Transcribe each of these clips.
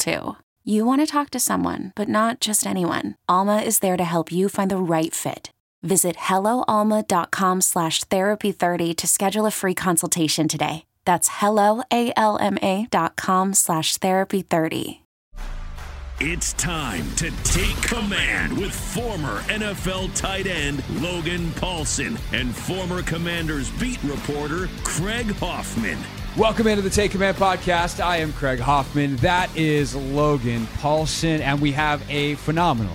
too. You want to talk to someone, but not just anyone. Alma is there to help you find the right fit. Visit helloalma.com slash therapy30 to schedule a free consultation today. That's helloalma.com slash therapy30. It's time to take command with former NFL tight end Logan Paulsen and former Commanders beat reporter Craig Hoffman. Welcome into the Take Command podcast. I am Craig Hoffman. That is Logan Paulsen, and we have a phenomenal,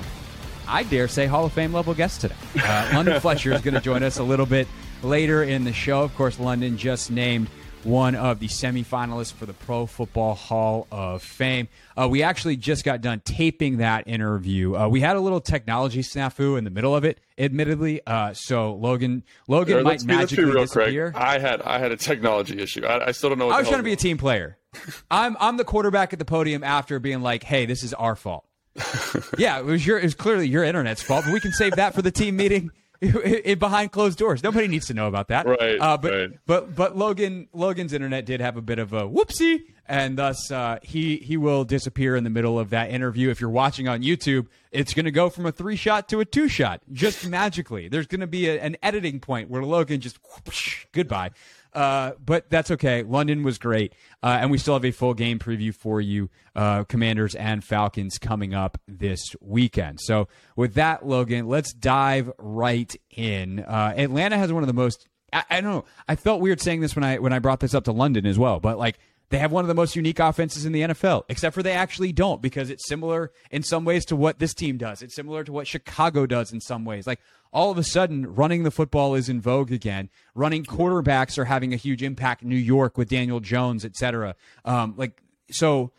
I dare say, Hall of Fame level guest today. Uh, London Fletcher is going to join us a little bit later in the show. Of course, London just named one of the semifinalists for the Pro Football Hall of Fame. Uh, we actually just got done taping that interview. Uh, we had a little technology snafu in the middle of it, admittedly. Uh, so Logan, Logan Sure, might let's be, let's be real, disappear. Craig. I had I had a technology issue. I, I still don't know. What I was trying to be a team player. I'm I'm the quarterback at the podium after being like, "Hey, this is our fault." yeah, it was your it was clearly your internet's fault, but we can save that for the team meeting behind closed doors. Nobody needs to know about that. Right, Uh, but right. but but Logan Logan's internet did have a bit of a whoopsie, and thus uh, he he will disappear in the middle of that interview. If you're watching on YouTube, it's going to go from a three shot to a two shot just magically. There's going to be a, an editing point where Logan just whoosh, goodbye. Uh, but that's okay. London was great, uh, and we still have a full game preview for you, uh, Commanders and Falcons coming up this weekend. So with that, Logan, let's dive right in. Uh, Atlanta has one of the most. I, I don't know. I felt weird saying this when I when I brought this up to London as well, but like they have one of the most unique offenses in the NFL, except for they actually don't because it's similar in some ways to what this team does. It's similar to what Chicago does in some ways. Like all of a sudden, running the football is in vogue again. Running quarterbacks are having a huge impact in New York with Daniel Jones, et cetera. Um, like, so,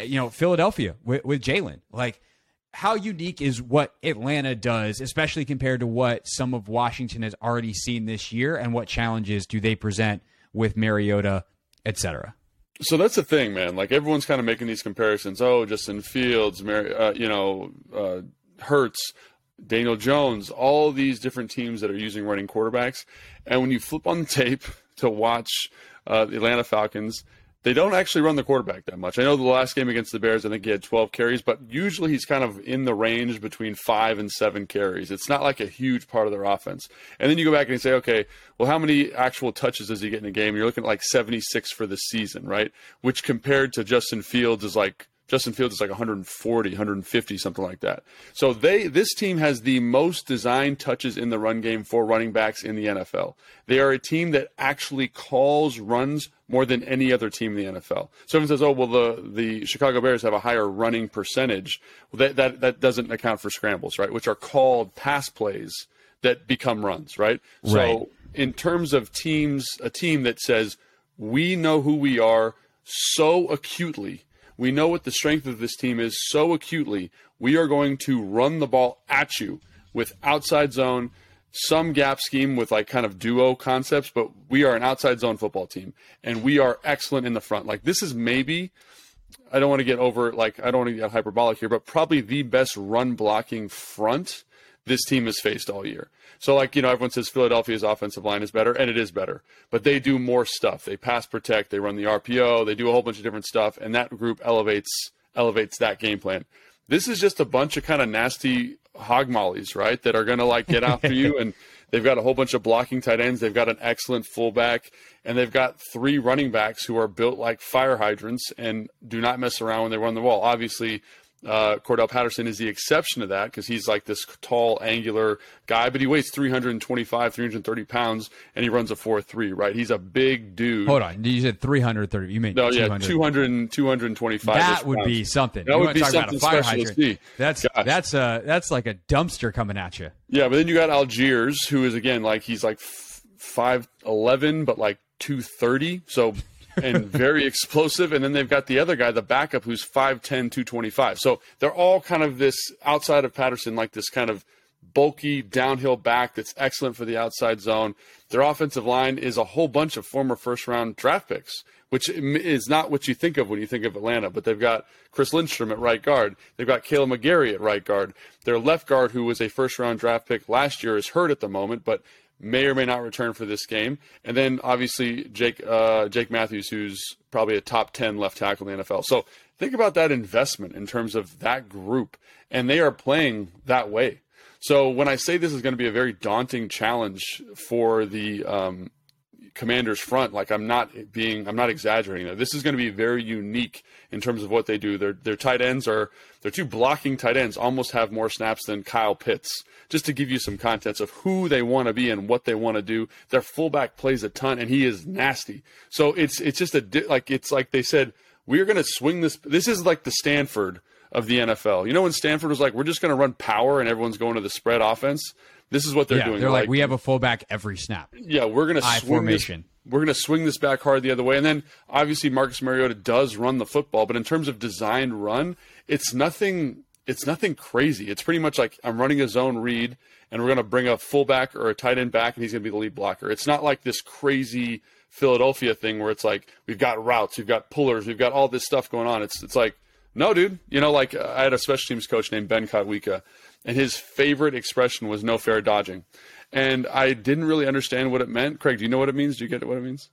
you know, Philadelphia with, with Jalen, like, how unique is what Atlanta does, especially compared to what some of Washington has already seen this year, and what challenges do they present with Mariota, et cetera? So that's the thing, man. Like everyone's kind of making these comparisons. Oh, Justin Fields, Mary, uh, you know, uh, Hurts, Daniel Jones, all these different teams that are using running quarterbacks. And when you flip on the tape to watch uh, the Atlanta Falcons, they don't actually run the quarterback that much. I know the last game against the Bears, I think he had 12 carries, but usually he's kind of in the range between five and seven carries. It's not like a huge part of their offense. And then you go back and you say, okay, well, how many actual touches does he get in a game? You're looking at like 76 for the season, right? Which compared to Justin Fields is like Justin Fields is like 140, 150, something like that. So they this team has the most design touches in the run game for running backs in the NFL. They are a team that actually calls runs more than any other team in the NFL. Someone says, "Oh, well, the the Chicago Bears have a higher running percentage." Well, that that that doesn't account for scrambles, right? Which are called pass plays that become runs, right? Right. So in terms of teams, a team that says we know who we are so acutely we know what the strength of this team is so acutely. We are going to run the ball at you with outside zone, some gap scheme with like kind of duo concepts, but we are an outside zone football team and we are excellent in the front. Like this is maybe I don't want to get over like I don't want to get hyperbolic here, but probably the best run blocking front this team has faced all year. So like, you know, everyone says Philadelphia's offensive line is better, and it is better. But they do more stuff. They pass protect, they run the RPO, they do a whole bunch of different stuff, and that group elevates elevates that game plan. This is just a bunch of kind of nasty hog mollies, right? That are going to like get after you. And they've got a whole bunch of blocking tight ends. They've got an excellent fullback, and they've got three running backs who are built like fire hydrants and do not mess around when they run the ball. Obviously, uh, Cordarrelle Patterson is the exception to that because he's like this tall, angular guy, but he weighs 325, 330 pounds, and he runs a 4 3, right? He's a big dude. Hold on. You said 330. You mean No, 200. yeah, 200, 225. That would be something. That You would be talk about a something fire hydrant. That's Gosh. that's uh that's like a dumpster coming at you. Yeah, but then you got Allgeier, who is again like he's like five eleven, but like two thirty. So and very explosive. And then they've got the other guy, the backup, who's 5'10", 225. So they're all kind of this outside of Patterson, like this kind of bulky downhill back that's excellent for the outside zone. Their offensive line is a whole bunch of former first round draft picks, which is not what you think of when you think of Atlanta. But they've got Chris Lindstrom at right guard. They've got Kaleb McGary at right guard. Their left guard, who was a first round draft pick last year, is hurt at the moment, but may or may not return for this game. And then obviously Jake uh, Jake Matthews, who's probably a top ten left tackle in the NFL. So think about that investment in terms of that group, and they are playing that way. So when I say this is going to be a very daunting challenge for the um, Commanders front, like I'm not being, I'm not exaggerating that. This is going to be very unique in terms of what they do. Their their tight ends are their two blocking tight ends almost have more snaps than Kyle Pitts. Just to give you some context of who they want to be and what they want to do. Their fullback plays a ton and he is nasty. So it's it's just a like it's like they said we're going to swing this. This is like the Stanford of the NFL. You know when Stanford was like we're just going to run power and everyone's going to the spread offense. This is what they're yeah, doing. they're like, we have a fullback every snap. Yeah, we're going to I swing formation. This, we're going to swing this back hard the other way, and then obviously Marcus Mariota does run the football, but in terms of designed run, it's nothing. It's nothing crazy. It's pretty much like I'm running a zone read, and we're going to bring a fullback or a tight end back, and he's going to be the lead blocker. It's not like this crazy Philadelphia thing where it's like we've got routes, we've got pullers, we've got all this stuff going on. It's it's like no, dude. You know, like uh, I had a special teams coach named Ben Kotwica, and his favorite expression was "no fair dodging." and I didn't really understand what it meant. Craig, do you know what it means? Do you get what it means?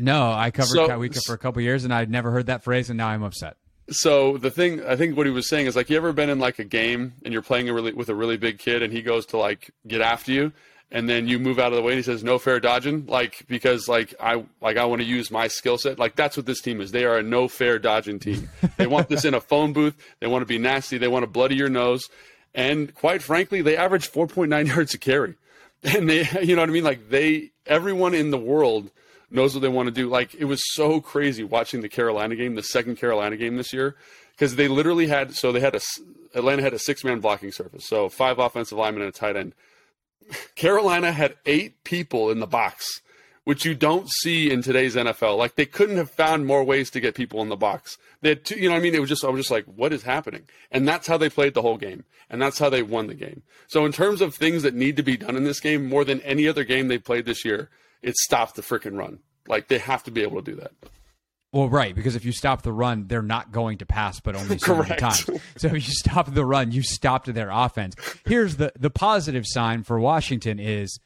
No, I covered So- Kotwica for a couple years, and I'd never heard that phrase, and now I'm upset. So the thing I think what he was saying is like you ever been in like a game and you're playing a really with a really big kid and he goes to like get after you and then you move out of the way and he says no fair dodging like because like I like I want to use my skill set like that's what this team is they are a no fair dodging team they want this in a phone booth they want to be nasty they want to bloody your nose and quite frankly they average 4.9 yards a carry and they you know what I mean like they everyone in the world knows what they want to do. Like it was so crazy watching the Carolina game, the second Carolina game this year, because they literally had so they had a, Atlanta had a six man blocking surface, so five offensive linemen and a tight end. Carolina had eight people in the box, which you don't see in today's NFL. Like they couldn't have found more ways to get people in the box. They had two, you know what I mean? It was just I was just like, what is happening? And that's how they played the whole game, and that's how they won the game. So in terms of things that need to be done in this game, more than any other game they played this year, it stopped the freaking run. Like they have to be able to do that. Well, right, because if you stop the run, they're not going to pass, but only so many times. So if you stop the run, you stopped their offense. Here's the the positive sign for Washington is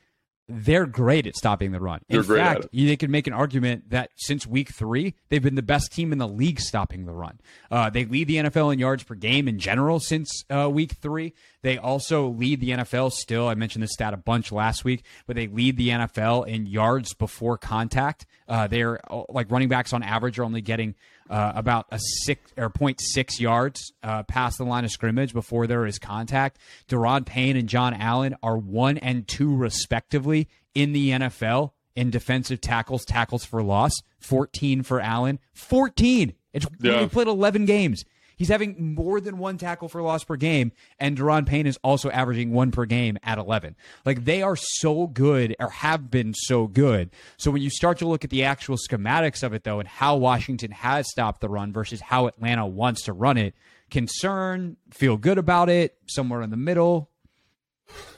they're great at stopping the run. In They're fact, they could make an argument that since week three, they've been the best team in the league stopping the run. Uh, they lead the NFL in yards per game in general since uh, week three. They also lead the NFL still. I mentioned this stat a bunch last week, but they lead the NFL in yards before contact. Uh, they're uh, like running backs on average are only getting uh, about a six or 0.6 yards uh, past the line of scrimmage before there is contact. Daron Payne and Jon Allen are one and two respectively in the NFL in defensive tackles, tackles for loss. 14 for Allen. 14. It's Yeah. he played 11 games. He's having more than one tackle for loss per game, and Daron Payne is also averaging one per game at 11. Like they are so good, or have been so good. So when you start to look at the actual schematics of it, though, and how Washington has stopped the run versus how Atlanta wants to run it, concern, feel good about it, somewhere in the middle.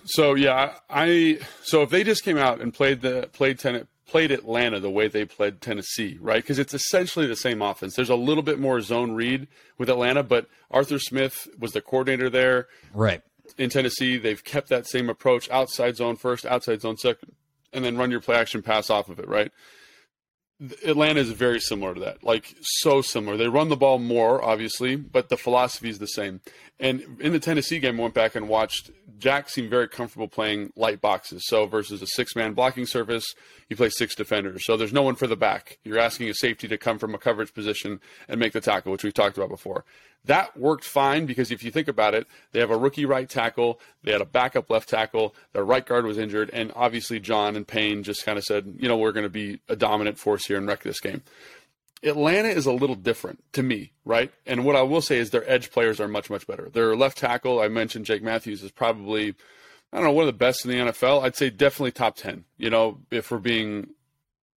So yeah, I so if they just came out and played the played ten, played Atlanta the way they played Tennessee, right? Because it's essentially the same offense. There's a little bit more zone read with Atlanta, but Arthur Smith was the coordinator there Right. in Tennessee. They've kept that same approach: outside zone first, outside zone second, and then run your play action pass off of it, right? Atlanta is very similar to that, like so similar. They run the ball more, obviously, but the philosophy is the same. And in the Tennessee game, I went back and watched. Jack seemed very comfortable playing light boxes. So versus a six-man blocking surface, you play six defenders. So there's no one for the back. You're asking a safety to come from a coverage position and make the tackle, which we've talked about before. That worked fine because if you think about it, they have a rookie right tackle, they had a backup left tackle, their right guard was injured, and obviously Jon and Payne just kind of said, you know, we're going to be a dominant force here and wreck this game. Atlanta is a little different to me, right? And what I will say is their edge players are much, much better. Their left tackle, I mentioned Jake Matthews, is probably, I don't know, one of the best in the NFL. I'd say definitely top 10, you know, if we're being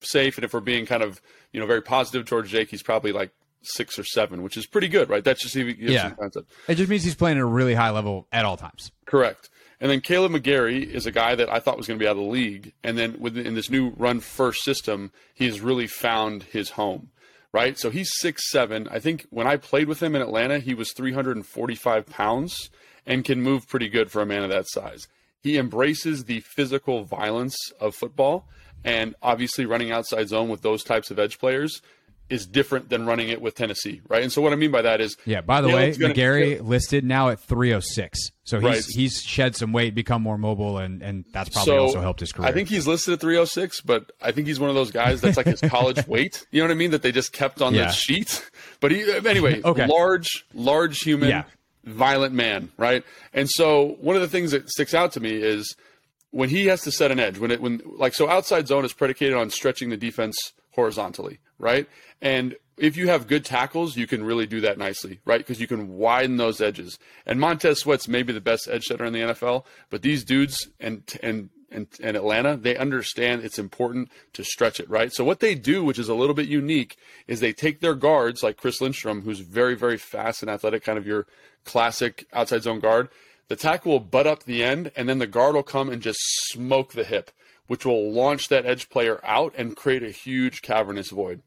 safe and if we're being kind of, you know, very positive towards Jake, he's probably like six or seven, which is pretty good, right? That's just even yeah. concept. It just means he's playing at a really high level at all times. Correct. And then Kaleb McGary is a guy that I thought was going to be out of the league, and then within this new run first system, he has really found his home. Right, so he's six seven. I think when I played with him in Atlanta, he was 345 pounds and can move pretty good for a man of that size. He embraces the physical violence of football, and obviously running outside zone with those types of edge players is different than running it with Tennessee, right? And so what I mean by that is, yeah. By the way, gonna, McGary listed now at 306, so he's right. he's shed some weight, become more mobile, and and that's probably so, also helped his career. I think he's listed at 306, but I think he's one of those guys that's like his college weight. You know what I mean? That they just kept on yeah. the sheet. But he uh, anyway, okay. large, large human, yeah. violent man, right? And so one of the things that sticks out to me is when he has to set an edge when it when like so outside zone is predicated on stretching the defense horizontally, right? And if you have good tackles, you can really do that nicely, right? Because you can widen those edges. And Montez Sweat's maybe the best edge setter in the NFL, but these dudes and and and, and Atlanta, they understand it's important to stretch it, right? So what they do, which is a little bit unique, is they take their guards like Chris Lindstrom, who's very, very fast and athletic, kind of your classic outside zone guard. The tackle will butt up the end, and then the guard will come and just smoke the hip, which will launch that edge player out and create a huge cavernous void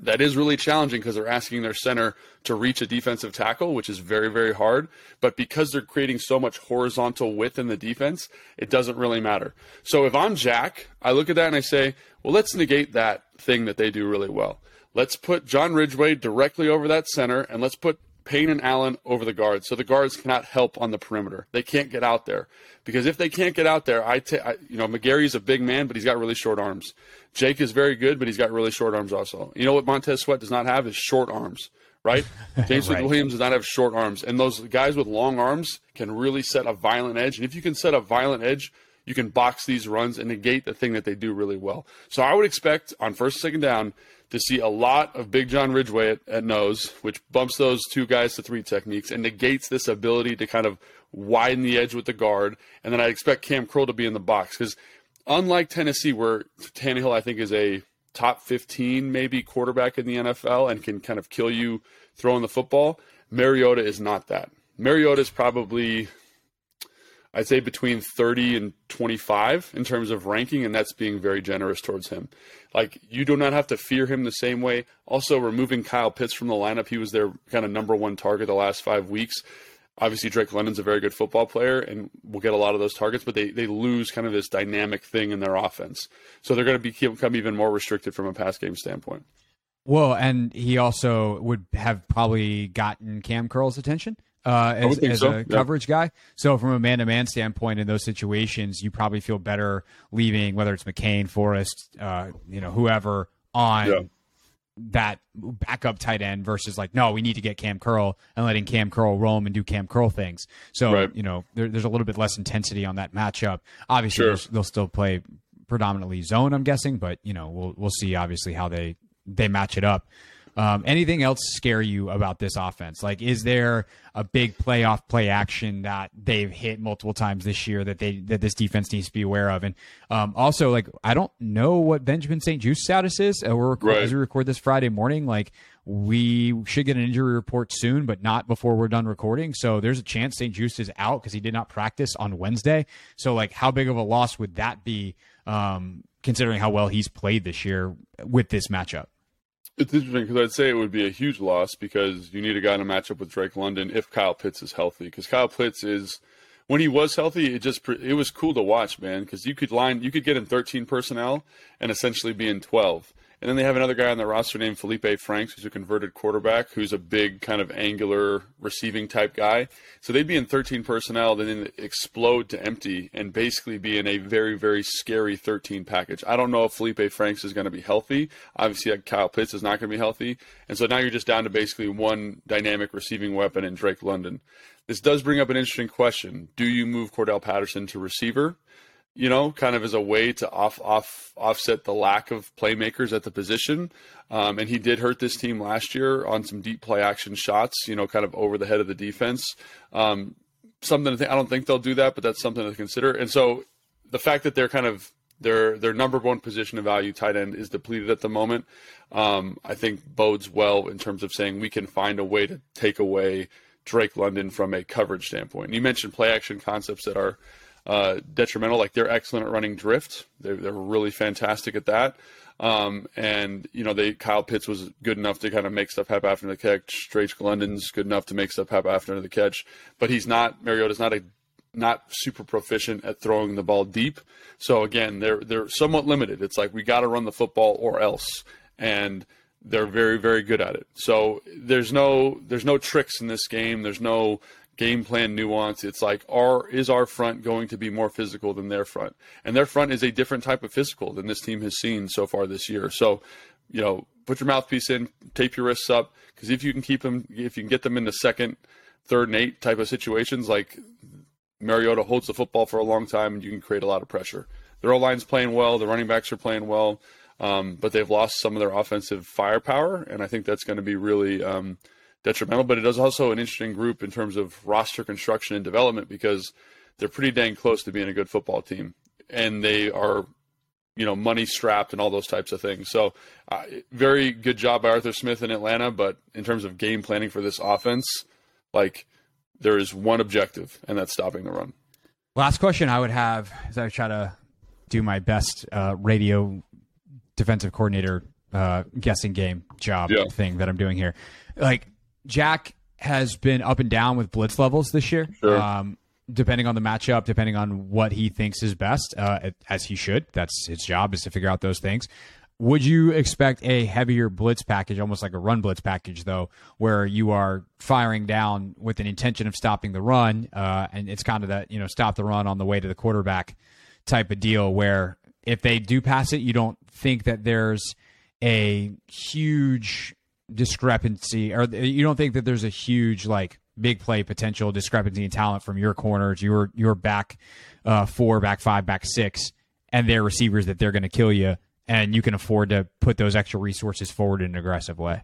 that is really challenging because they're asking their center to reach a defensive tackle, which is very, very hard. But because they're creating so much horizontal width in the defense, it doesn't really matter. So if I'm Jack, I look at that and I say, well, let's negate that thing that they do really well. Let's put John Ridgeway directly over that center and let's put Payne and Allen over the guards. So the guards cannot help on the perimeter. They can't get out there. Because if they can't get out there, I, t- I you know, McGary's a big man, but he's got really short arms. Jake is very good, but he's got really short arms also. You know what Montez Sweat does not have is short arms, right? James right. Williams does not have short arms. And those guys with long arms can really set a violent edge. And if you can set a violent edge, you can box these runs and negate the thing that they do really well. So I would expect on first second down to see a lot of Big John Ridgeway at, at nose, which bumps those two guys to three techniques and negates this ability to kind of widen the edge with the guard. And then I expect Cam Curl to be in the box because unlike Tennessee, where Tannehill I think is a top 15 maybe quarterback in the NFL and can kind of kill you throwing the football, Mariota is not that. Mariota is probably I'd say between 30 and 25 in terms of ranking, and that's being very generous towards him. Like, you do not have to fear him the same way. Also, removing Kyle Pitts from the lineup, he was their kind of number one target the last five weeks. Obviously, Drake London's a very good football player and will get a lot of those targets, but they, they lose kind of this dynamic thing in their offense. So they're going to become even more restricted from a pass game standpoint. Well, and he also would have probably gotten Cam Curl's attention uh, as, as so. a yeah. coverage guy. So from a man to man standpoint, in those situations, you probably feel better leaving whether it's McCain, Forrest, uh, you know, whoever on yeah. that backup tight end versus like, no, we need to get Cam Curl and letting Cam Curl roam and do Cam Curl things. So right. you know, there, there's a little bit less intensity on that matchup. Obviously, sure. they'll, they'll still play predominantly zone, I'm guessing, but you know, we'll we'll see obviously how they they match it up. Um, anything else scare you about this offense? Like, is there a big playoff play action that they've hit multiple times this year that they that this defense needs to be aware of? And um, also, like, I don't know what Benjamin St-Juste status is. Uh, we're right. as we record this Friday morning. Like, we should get an injury report soon, but not before we're done recording. So there's a chance St-Juste is out because he did not practice on Wednesday. So, like, how big of a loss would that be? Um, considering how well he's played this year with this matchup. It's interesting because I'd say it would be a huge loss because you need a guy to match up with Drake London if Kyle Pitts is healthy. Because Kyle Pitts is, when he was healthy, it just it was cool to watch, man. Because you could line, you could get in 13 personnel and essentially be in 12, And then they have another guy on the roster named Felipe Franks, who's a converted quarterback, who's a big kind of angular receiving type guy. So they'd be in 13 personnel, then explode to empty and basically be in a very, very scary 13 package. I don't know if Felipe Franks is going to be healthy. Obviously, uh, Kyle Pitts is not going to be healthy. And so now you're just down to basically one dynamic receiving weapon in Drake London. This does bring up an interesting question. Do you move Cordarrelle Patterson to receiver? You know, kind of as a way to off off offset the lack of playmakers at the position. Um, and he did hurt this team last year on some deep play action shots, you know, kind of over the head of the defense. Um, something I don't think they'll do that, but that's something to consider. And so the fact that they're kind of their their number one position of value tight end is depleted at the moment. Um, I think bodes well in terms of saying we can find a way to take away Drake London from a coverage standpoint. You mentioned play action concepts that are uh, detrimental. Like they're excellent at running drift. They're, they're really fantastic at that. Um, and you know, they Kyle Pitts was good enough to kind of make stuff happen after the catch. Drake London's good enough to make stuff happen after the catch, but he's not. Mariota's not a not super proficient at throwing the ball deep. So again, they're they're somewhat limited. It's like we got to run the football or else, and they're very very good at it. So there's no there's no tricks in this game. There's no game plan nuance. It's like, are is our front going to be more physical than their front? And their front is a different type of physical than this team has seen so far this year. So, you know, put your mouthpiece in, tape your wrists up, because if you can keep them, if you can get them into second, third, and eight type of situations, like Mariota holds the football for a long time, and you can create a lot of pressure. Their O line's playing well, the running backs are playing well, um, but they've lost some of their offensive firepower, and I think that's going to be really. Um, detrimental, but it is also an interesting group in terms of roster construction and development because they're pretty dang close to being a good football team, and they are, you know, money strapped and all those types of things. So, uh, very good job by Arthur Smith in Atlanta, but in terms of game planning for this offense, like there is one objective, and that's stopping the run. Last question I would have as I try to do my best uh, radio defensive coordinator uh, guessing game job yeah. thing that I'm doing here. Like Jack has been up and down with blitz levels this year. Sure. Um, depending on the matchup, depending on what he thinks is best, uh, as he should. That's his job is to figure out those things. Would you expect a heavier blitz package, almost like a run blitz package, though, where you are firing down with an intention of stopping the run, uh, and it's kind of that you know stop the run on the way to the quarterback type of deal, where if they do pass it, you don't think that there's a huge discrepancy, or you don't think that there's a huge like big play potential discrepancy in talent from your corners, your your back uh, four, back five, back six, and their receivers that they're going to kill you, and you can afford to put those extra resources forward in an aggressive way.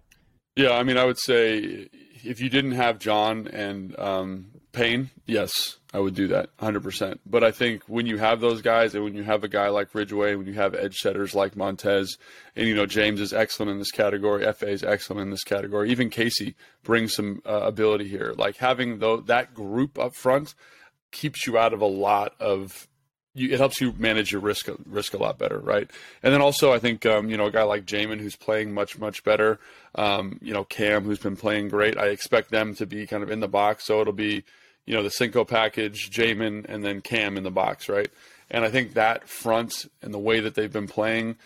Yeah, I mean, I would say if you didn't have Jon and um, Payne, yes, I would do that 100%. But I think when you have those guys and when you have a guy like Ridgeway, when you have edge setters like Montez, and, you know, James is excellent in this category, Efe is excellent in this category, even Casey brings some uh, ability here. Like having though that group up front keeps you out of a lot of you, it helps you manage your risk risk a lot better, right? And then also, I think um, you know a guy like Jamin who's playing much much better. Um, you know Cam who's been playing great. I expect them to be kind of in the box, so it'll be you know, the Cinco package, Jamin, and then Cam in the box, right? And I think that front and the way that they've been playing,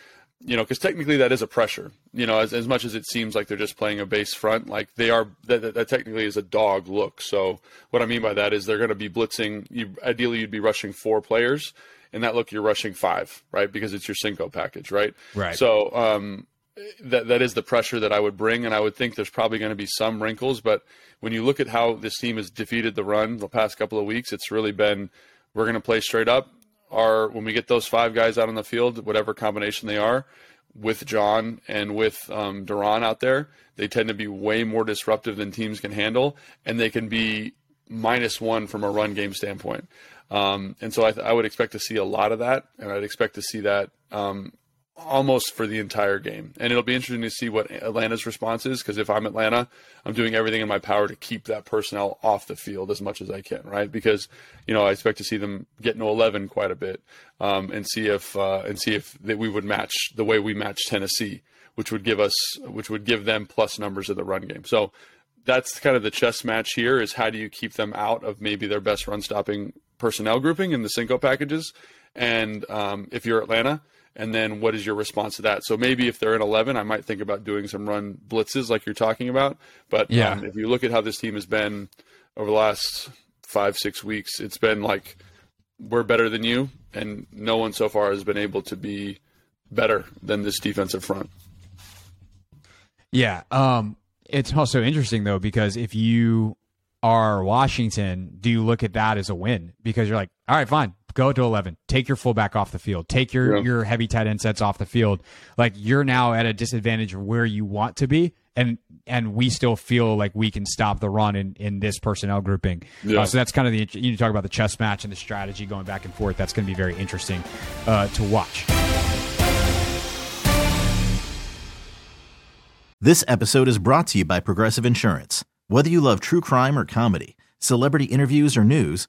you know, because technically that is a pressure. You know, as, as much as it seems like they're just playing a base front, like they are, that, that, that technically is a dog look. So what I mean by that is they're going to be blitzing. You ideally you'd be rushing four players, and that look you're rushing five, right? Because it's your Cinco package, right? Right. So um, that that is the pressure that I would bring, and I would think there's probably going to be some wrinkles. But when you look at how this team has defeated the run the past couple of weeks, it's really been we're going to play straight up. Our when we get those five guys out on the field, whatever combination they are, with Jon and with um, Daron out there, they tend to be way more disruptive than teams can handle, and they can be minus one from a run game standpoint. Um, and so I, th- I, would expect to see a lot of that, and I'd expect to see that um, almost for the entire game. And it'll be interesting to see what Atlanta's response is because if I'm Atlanta, I'm doing everything in my power to keep that personnel off the field as much as I can, right? Because you know I expect to see them get into 11 quite a bit um, and see if uh, and see if that we would match the way we match Tennessee, which would give us which would give them plus numbers in the run game. So that's kind of the chess match here is how do you keep them out of maybe their best run stopping personnel grouping in the Cinco packages. And um, if you're Atlanta, and then what is your response to that? So maybe if they're in 11, I might think about doing some run blitzes like you're talking about. But yeah. Um, if you look at how this team has been over the last five, six weeks, it's been like we're better than you, and no one so far has been able to be better than this defensive front. Yeah. Um, it's also interesting though because if you are Washington, do you look at that as a win? Because you're like, all right, fine, go to 11 take your fullback off the field. Take your yeah. your heavy tight end sets off the field. Like you're now at a disadvantage of where you want to be and and we still feel like we can stop the run in in this personnel grouping. Yeah. Uh, so that's kind of the you talk about the chess match and the strategy going back and forth. That's going to be very interesting uh, to watch. This episode is brought to you by progressive insurance. Whether you love true crime or comedy celebrity interviews or news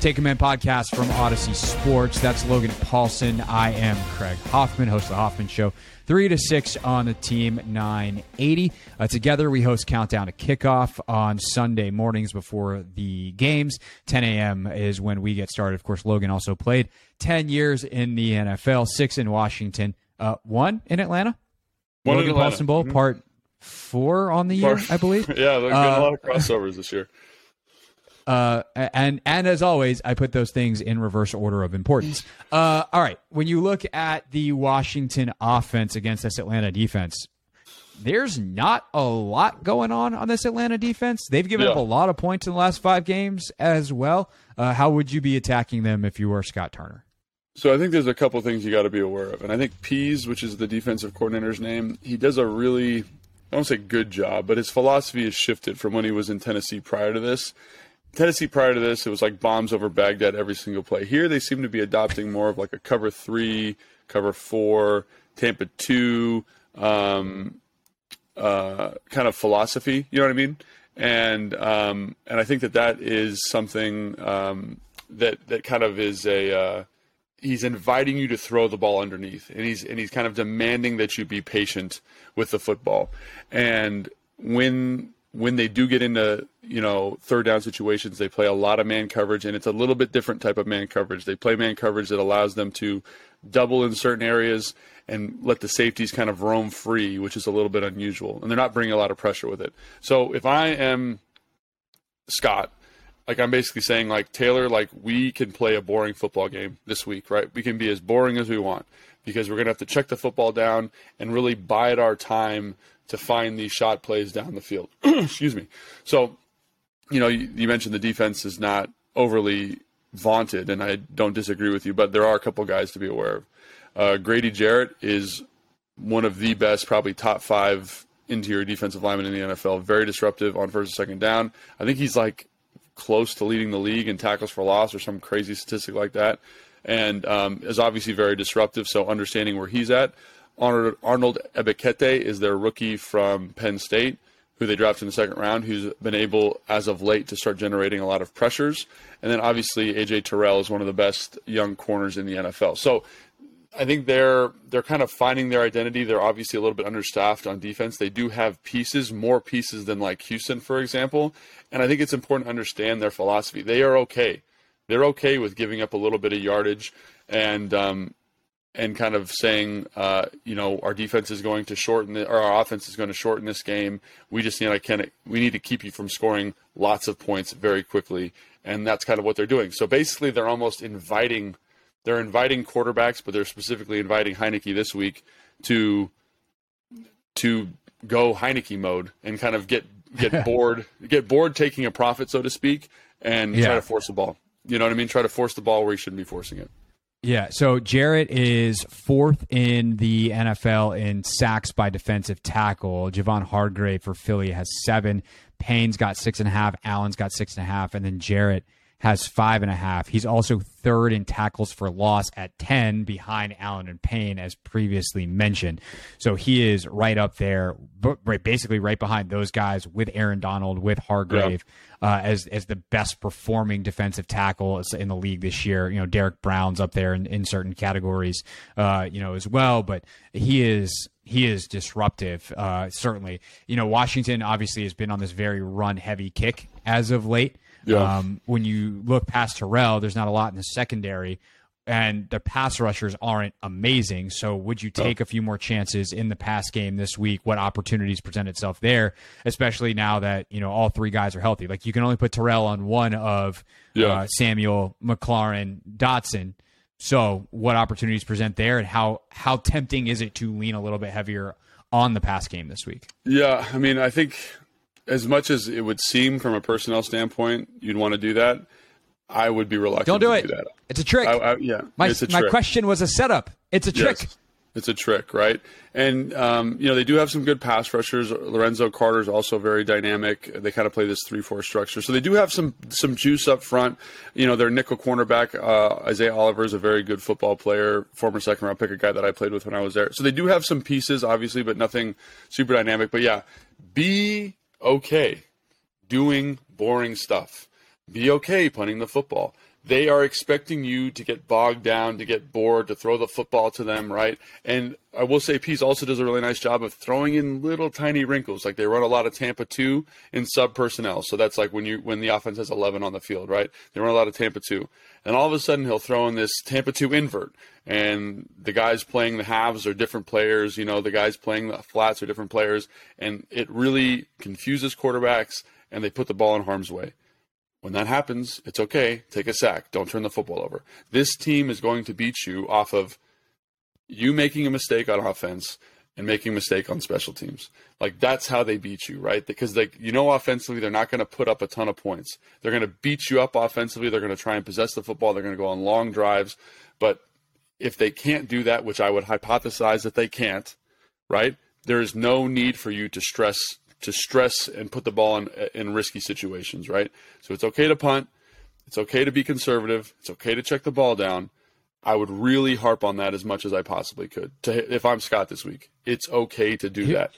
Take Command podcast from Audacy Sports. That's Logan Paulsen. I am Craig Hoffman, host of the Hoffman Show. Three to six on the team, 980. Uh, together, we host Countdown to Kickoff on Sunday mornings before the games. 10 a.m. is when we get started. Of course, Logan also played 10 years in the NFL, six in Washington, uh, one in Atlanta. One Logan in Atlanta. Paulsen Bowl, mm-hmm. part four on the year, I believe. yeah, there's been uh, a lot of crossovers this year. Uh, and and as always, I put those things in reverse order of importance. Uh, all right, when you look at the Washington offense against this Atlanta defense, there's not a lot going on on this Atlanta defense. They've given yeah. up a lot of points in the last five games as well. Uh, how would you be attacking them if you were Scott Turner? So I think there's a couple things you got to be aware of, and I think Pees, which is the defensive coordinator's name, he does a really I don't say good job, but his philosophy has shifted from when he was in Tennessee prior to this. Tennessee prior to this, it was like bombs over Baghdad every single play. Here, they seem to be adopting more of like a cover three, cover four, Tampa two um, uh, kind of philosophy. You know what I mean? And um, and I think that that is something um, that that kind of is a uh, he's inviting you to throw the ball underneath, and he's and he's kind of demanding that you be patient with the football. And when when they do get into you know third down situations they play a lot of man coverage and it's a little bit different type of man coverage. They play man coverage that allows them to double in certain areas and let the safeties kind of roam free which is a little bit unusual and they're not bringing a lot of pressure with it. So if i am scott like i'm basically saying like taylor like we can play a boring football game this week right? We can be as boring as we want because we're going to have to check the football down and really bide our time to find these shot plays down the field. Excuse me. So, you know, you, you, mentioned the defense is not overly vaunted, and I don't disagree with you, but there are a couple guys to be aware of. Uh, Grady Jarrett is one of the best, probably top five interior defensive linemen in the NFL. Very disruptive on first and second down. I think he's like close to leading the league in tackles for loss or some crazy statistic like that. And um, is obviously very disruptive. So understanding where he's at. Arnold Ebiketie is their rookie from Penn State, who they drafted in the second round, who's been able, as of late, to start generating a lot of pressures. And then obviously AJ Terrell is one of the best young corners in the NFL. So I think they're they're kind of finding their identity. They're obviously a little bit understaffed on defense. They do have pieces, more pieces than like Houston, for example. And I think it's important to understand their philosophy. They are okay. They're okay with giving up a little bit of yardage and um, and kind of saying, uh, you know, our defense is going to shorten the, or our offense is going to shorten this game. We just need, I can, we need to keep you from scoring lots of points very quickly, and that's kind of what they're doing. So basically, they're almost inviting, they're inviting quarterbacks, but they're specifically inviting Heinicke this week to to go Heinicke mode and kind of get get bored, get bored taking a profit, so to speak, and Yeah. try to force the ball. You know what I mean? Try to force the ball where you shouldn't be forcing it. Yeah, so Jarrett is fourth in the NFL in sacks by defensive tackle. Javon Hargrave for Philly has seven. Payne's got six and a half. Allen's got six and a half, and then Jarrett has five and a half. He's also third in tackles for loss at ten, behind Allen and Payne, as previously mentioned. So he is right up there, right, basically right behind those guys with Aaron Donald, with Hargrave uh, as as the best performing defensive tackle in the league this year. You know, Derrick Brown's up there in, in certain categories, uh, you know, as well. But he is he is disruptive, uh, certainly. You know, Washington obviously has been on this very run heavy kick as of late. Yeah. Um, when you look past Terrell, there's not a lot in the secondary. And the pass rushers aren't amazing. So, would you take a few more chances in the pass game this week? What opportunities present itself there, especially now that you know all three guys are healthy? Like you can only put Terrell on one of Yeah. uh, Samuel, McLaurin, Dotson. So, what opportunities present there, and how how tempting is it to lean a little bit heavier on the pass game this week? Yeah, I mean, I think as much as it would seem from a personnel standpoint, you'd want to do that. I would be reluctant. Don't do to it. Do that. It's a trick. I, I, yeah, my my trick. question was a setup. It's a trick. Yes. It's a trick, right? And um, you know they do have some good pass rushers. Lorenzo Carter is also very dynamic. They kind of play this three-four structure, so they do have some some juice up front. You know their nickel cornerback uh, Isaiah Oliver is a very good football player, former second-round pick, a guy that I played with when I was there. So they do have some pieces, obviously, but nothing super dynamic. But yeah, be okay doing boring stuff. Be okay punting the football. They are expecting you to get bogged down, to get bored, to throw the football to them, right? And I will say, Pees also does a really nice job of throwing in little tiny wrinkles. Like they run a lot of Tampa two in sub personnel, so that's like when you when the offense has eleven on the field, right? They run a lot of Tampa two, and all of a sudden he'll throw in this Tampa two invert, and the guys playing the halves are different players. You know, the guys playing the flats are different players, and it really confuses quarterbacks, and they put the ball in harm's way. When that happens, it's okay. Take a sack. Don't turn the football over. This team is going to beat you off of you making a mistake on offense and making a mistake on special teams. Like that's how they beat you, right? Because like you know offensively they're not going to put up a ton of points. They're going to beat you up offensively. They're going to try and possess the football. They're going to go on long drives. But if they can't do that, which I would hypothesize that they can't, right? There is no need for you to stress to stress and put the ball in in risky situations, right? So it's okay to punt. It's okay to be conservative. It's okay to check the ball down. I would really harp on that as much as I possibly could. To if I'm Scott this week, it's okay to do Yeah. that.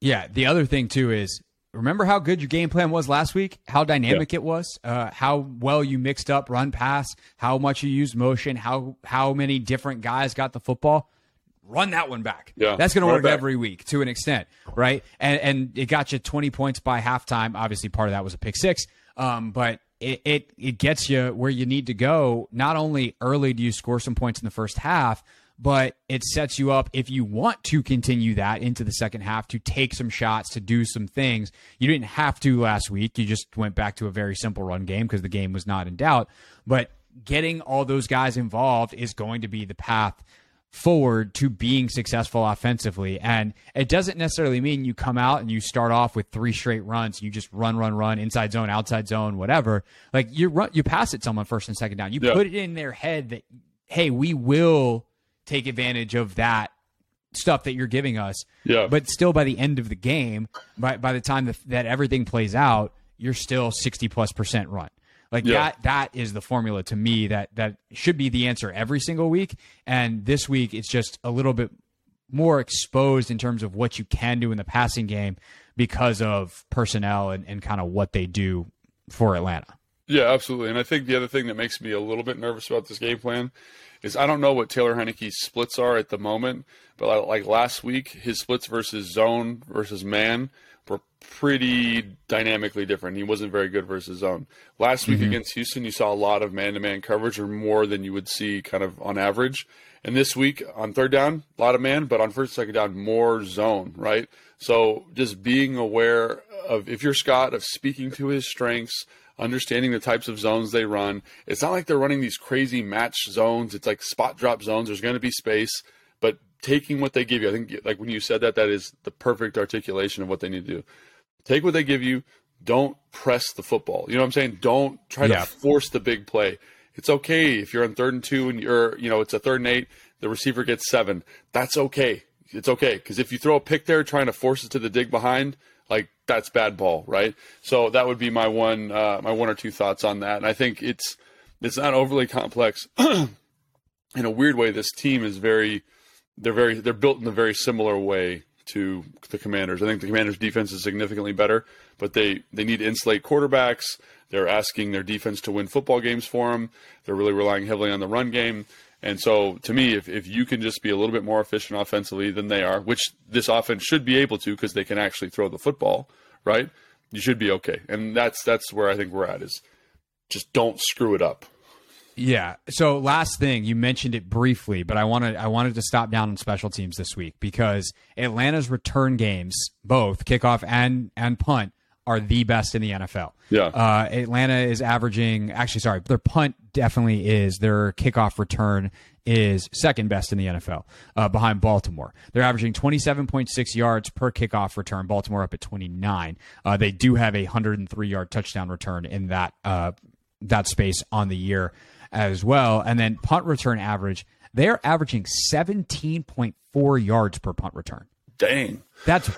Yeah. The other thing too is remember how good your game plan was last week? How dynamic it was? Uh, how well you mixed up run pass? How much you used motion? How how many different guys got the football? Run that one back. Yeah, that's going to work every week to an extent, right? And and it got you twenty points by halftime. Obviously, part of that was a pick six, um, but it, it it gets you where you need to go. Not only early do you score some points in the first half, but it sets you up if you want to continue that into the second half to take some shots to do some things you didn't have to last week you just went back to a very simple run game because the game was not in doubt but getting all those guys involved is going to be the path forward to being successful offensively and it doesn't necessarily mean you come out and you start off with three straight runs you just run run run inside zone outside zone whatever like you run you pass it someone first and second down you Yeah. put it in their head that hey we will take advantage of that stuff that you're giving us. Yeah. But still, by the end of the game, by by the time that, that everything plays out, you're still sixty plus percent run. Like Yeah. that that is the formula to me that that should be the answer every single week. And this week, it's just a little bit more exposed in terms of what you can do in the passing game because of personnel and, and kind of what they do for Atlanta. Yeah, absolutely. And I think the other thing that makes me a little bit nervous about this game plan is I don't know what Taylor Heinicke's splits are at the moment, but like- like last week, his splits versus zone versus man were pretty dynamically different. He wasn't very good versus zone. Last week mm-hmm. against Houston, you saw a lot of man-to-man coverage, or more than you would see kind of on average. And this week on third down, a lot of man, but on first second down, more zone, right? So just being aware of if you're Scott of speaking to his strengths, understanding the types of zones they run. It's not like they're running these crazy match zones. It's like spot drop zones. There's going to be space, but taking what they give you. I think like when you said that, that is the perfect articulation of what they need to do. Take what they give you. Don't press the football. You know what I'm saying? Don't try Yeah. to force the big play. It's okay if you're on third and two and you're, you know, it's a third and eight, the receiver gets seven. That's okay. It's okay. Because if you throw a pick there trying to force it to the dig behind, like that's bad ball, right? So that would be my one, uh, my one or two thoughts on that. And I think it's, it's not overly complex. in a weird way, this team is very, they're very, they're built in a very similar way to the Commanders. I think the Commanders' defense is significantly better, but they they need insulate quarterbacks. They're asking their defense to win football games for them. They're really relying heavily on the run game. And so, to me, if, if you can just be a little bit more efficient offensively than they are, which this offense should be able to because they can actually throw the football, right? You should be okay. And that's that's where I think we're at is just don't screw it up. Yeah. So last thing, you mentioned it briefly, but I wanted I wanted to stop down on special teams this week because Atlanta's return games, both kickoff and and punt, are the best in the NFL. Yeah. Uh, Atlanta is averaging actually sorry, their punt definitely is. Their kickoff return is second best in the NFL uh, behind Baltimore. They're averaging 27.6 yards per kickoff return. Baltimore up at 29. Uh, they do have a 103 yard touchdown return in that uh, that space on the year as well. And then punt return average, they're averaging 17.4 yards per punt return. Dang. That's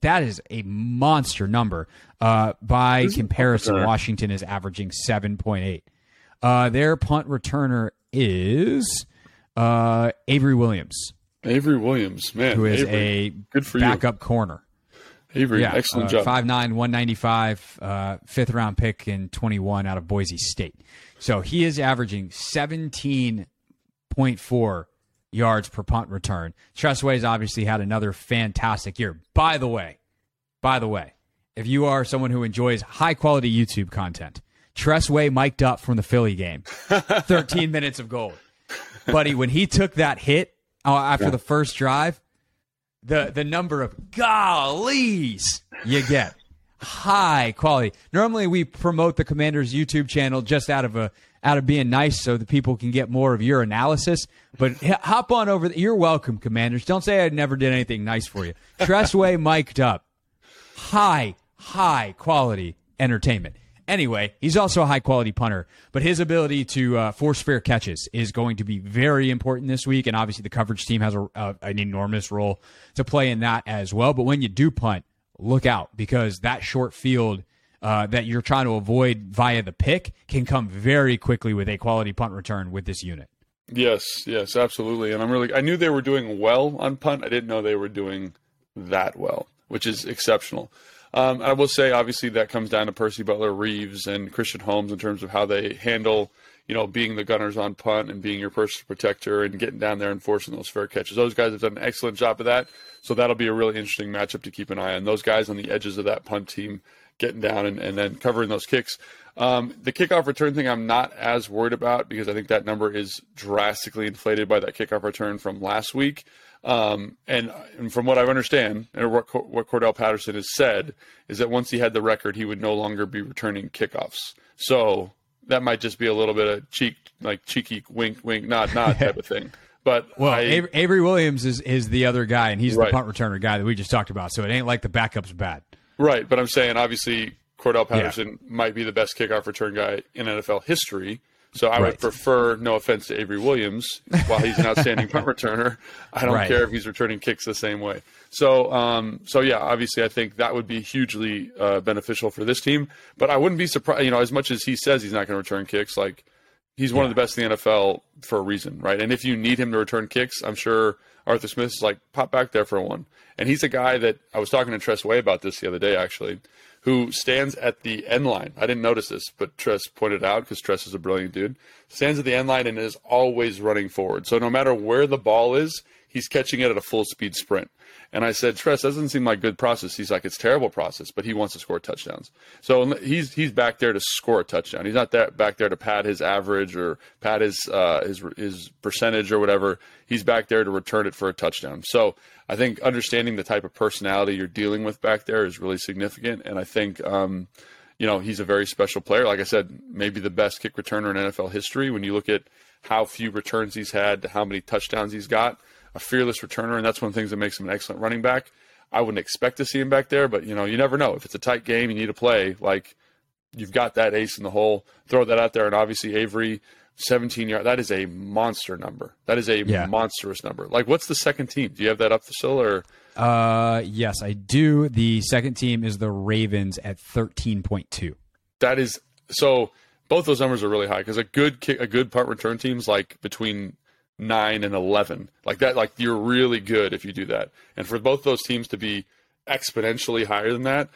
that is a monster number. Uh, by comparison? Washington is averaging 7.8. Uh, their punt returner is uh, Avery Williams, Avery Williams, man. who is Avery, a good for you. backup corner. Avery, Yeah, excellent uh, job. 5'9", 195, uh, fifth round pick in 21 out of Boise State. So he is averaging 17.4 yards per punt return. Tress Way's obviously had another fantastic year. By the way, by the way, if you are someone who enjoys high quality YouTube content, Tressway mic'd up from the Philly game. 13 minutes of gold. Buddy, when he took that hit uh, after the first drive, the the number of gollies you get high quality. Normally we promote the Commanders YouTube channel just out of a out of being nice so that people can get more of your analysis. But hop on over. The, you're welcome, Commanders. Don't say I never did anything nice for you. Tress Way mic'd up. High, high quality entertainment. Anyway, he's also a high quality punter, but his ability to uh, force fair catches is going to be very important this week. And obviously, the coverage team has a, a, an enormous role to play in that as well. But when you do punt, look out because that short field uh, that you're trying to avoid via the pick can come very quickly with a quality punt return with this unit. Yes, yes, absolutely. And I'm really I knew they were doing well on punt. I didn't know they were doing that well, which is exceptional. Um, I will say, obviously, that comes down to Percy Butler, Reeves, and Christian Holmes in terms of how they handle, you know, being the gunners on punt and being your personal protector and getting down there and forcing those fair catches. Those guys have done an excellent job of that. So that'll be a really interesting matchup to keep an eye on. Those guys on the edges of that punt team getting down and, and then covering those kicks. Um, the kickoff return thing, I'm not as worried about because I think that number is drastically inflated by that kickoff return from last week. Um, and, and from what I understand, and what, what Cordarrelle Patterson has said, is that once he had the record, he would no longer be returning kickoffs. So that might just be a little bit of cheek, like cheeky wink, wink, nod, nod type of thing. But Well, I, Avery, Williams is, is the other guy, and he's Right. the punt returner guy that we just talked about. So it ain't like the backup's bad. Right, but I'm saying obviously Cordarrelle Patterson might be the best kickoff return guy in NFL history. So I Right. would prefer, no offense to Avery Williams, while he's an outstanding punt returner, I don't Right. care if he's returning kicks the same way. So, um, so yeah, obviously I think that would be hugely uh, beneficial for this team. But I wouldn't be surprised, you know, as much as he says he's not going to return kicks, like he's one of the best in the NFL for a reason, right? And if you need him to return kicks, I'm sure Arthur Smith is like, pop back there for one. And he's a guy that I was talking to Tress Way about this the other day, actually, who stands at the end line. I didn't notice this, but Tress pointed out because Tress is a brilliant dude. Stands at the end line and is always running forward. So no matter where the ball is, he's catching it at a full speed sprint. And I said, Tress, doesn't seem like good process. He's like, it's terrible process, but he wants to score touchdowns. So he's he's back there to score a touchdown. He's not that back there to pad his average or pad his uh, his his percentage or whatever. He's back there to return it for a touchdown. So I think understanding the type of personality you're dealing with back there is really significant. And I think um, you know he's a very special player. Like I said, maybe the best kick returner in NFL history. When you look at how few returns he's had, to how many touchdowns he's got. a fearless returner, and that's one of the things that makes him an excellent running back. I wouldn't expect to see him back there, but you know, you never know. If it's a tight game, you need to play. Like you've got that ace in the hole. Throw that out there, and obviously Avery, 17 yard. That is a monster number. That is a yeah. monstrous number. Like, what's the second team? Do you have that up the still, or? Uh, yes, I do. The second team is the Ravens at 13.2. That is so. Both those numbers are really high because a good kick, a good punt return team's like between nine and 11. Like that, like you're really good if you do that. And for both those teams to be exponentially higher than that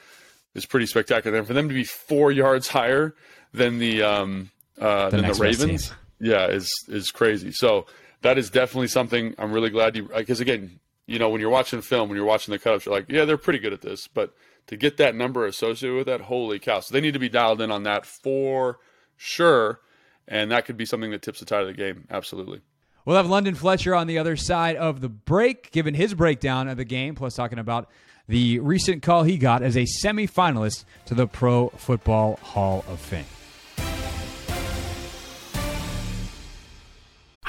is pretty spectacular. And for them to be four yards higher than the, um, uh, the than the Ravens, yeah, is, is crazy. So that is definitely something I'm really glad you, because again, you know, when you're watching film, when you're watching the cutups, you're like, yeah, they're pretty good at this. But to get that number associated with that, holy cow. So they need to be dialed in on that for sure. And that could be something that tips the tide of the game. Absolutely. We'll have London Fletcher on the other side of the break, giving his breakdown of the game, plus talking about the recent call he got as a semifinalist to the Pro Football Hall of Fame.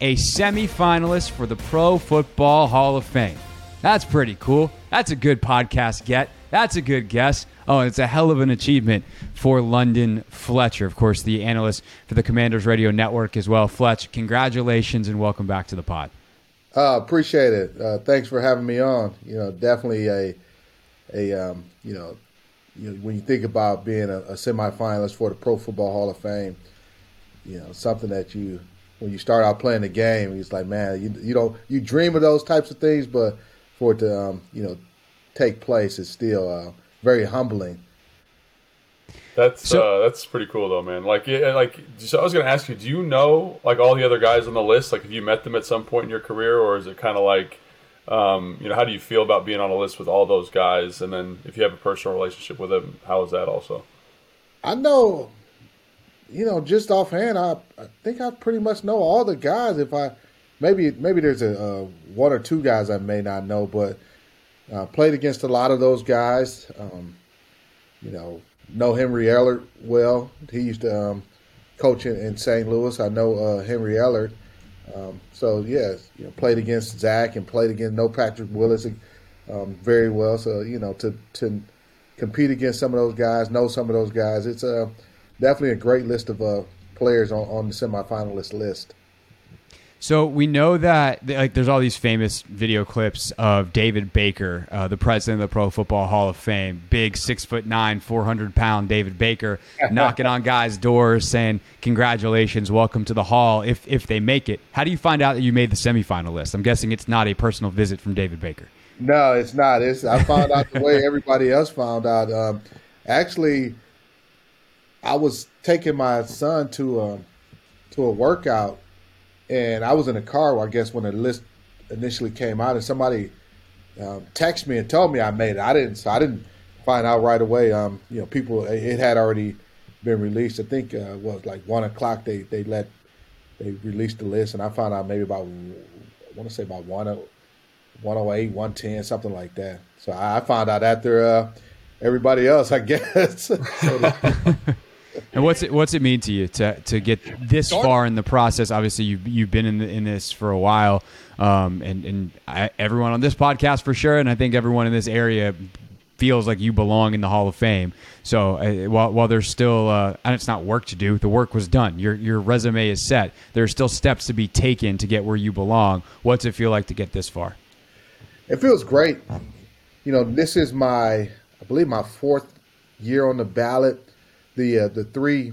A semifinalist for the Pro Football Hall of Fame. That's pretty cool. That's a good podcast get. That's a good guess. Oh, it's a hell of an achievement for London Fletcher, of course, the analyst for the Commanders Radio Network as well. Fletch, congratulations and welcome back to the pod. Uh, appreciate it. Uh, thanks for having me on. You know, definitely a a um, you know, you know, when you think about being a, a semifinalist for the Pro Football Hall of Fame, you know, something that you when you start out playing the game, it's like, man, you you don't you dream of those types of things, but for it to um, you know take place is still uh, very humbling. That's so, uh, that's pretty cool though, man. Like, yeah, like so I was gonna ask you, do you know like all the other guys on the list? Like, have you met them at some point in your career, or is it kind of like, um, you know, how do you feel about being on a list with all those guys? And then if you have a personal relationship with them, how is that also? I know, you know, just offhand, I I think I pretty much know all the guys. If I maybe maybe there's a, a one or two guys I may not know, but uh, played against a lot of those guys. Um, you know, know Henry Ellard well. He used to um, coach in, in, St. Louis. I know uh, Henry Ellard. Um, so yes, you know, played against Zach and played against no Patrick Willis um, very well. So you know, to to compete against some of those guys, know some of those guys, it's uh, definitely a great list of uh, players on, on the semifinalist list. So we know that like there's all these famous video clips of David Baker, uh, the president of the Pro Football Hall of Fame, big six foot nine, four hundred pound David Baker, knocking on guys' doors saying, "Congratulations, welcome to the Hall." If if they make it, how do you find out that you made the semifinal list? I'm guessing it's not a personal visit from David Baker. No, it's not. It's I found out the way everybody else found out. Um, actually, I was taking my son to a, um, to a workout and I was in a car, I guess, when the list initially came out, and somebody um, texted me and told me I made it. I didn't, so I didn't find out right away. Um, you know, people, it had already been released. I think uh, was like one o'clock. They they let they released the list, and I found out maybe about I want to say about one 108, 110, something like that. So I found out after uh, everybody else, I guess. And what's it what's it mean to you to to get this far in the process? Obviously, you've you've been in the, in this for a while, um, and and I, everyone on this podcast for sure, and I think everyone in this area feels like you belong in the Hall of Fame. So uh, while while there's still uh, and it's not work to do, the work was done. Your your resume is set. There are still steps to be taken to get where you belong. What's it feel like to get this far? It feels great. You know, this is my I believe my fourth year on the ballot. The uh, the three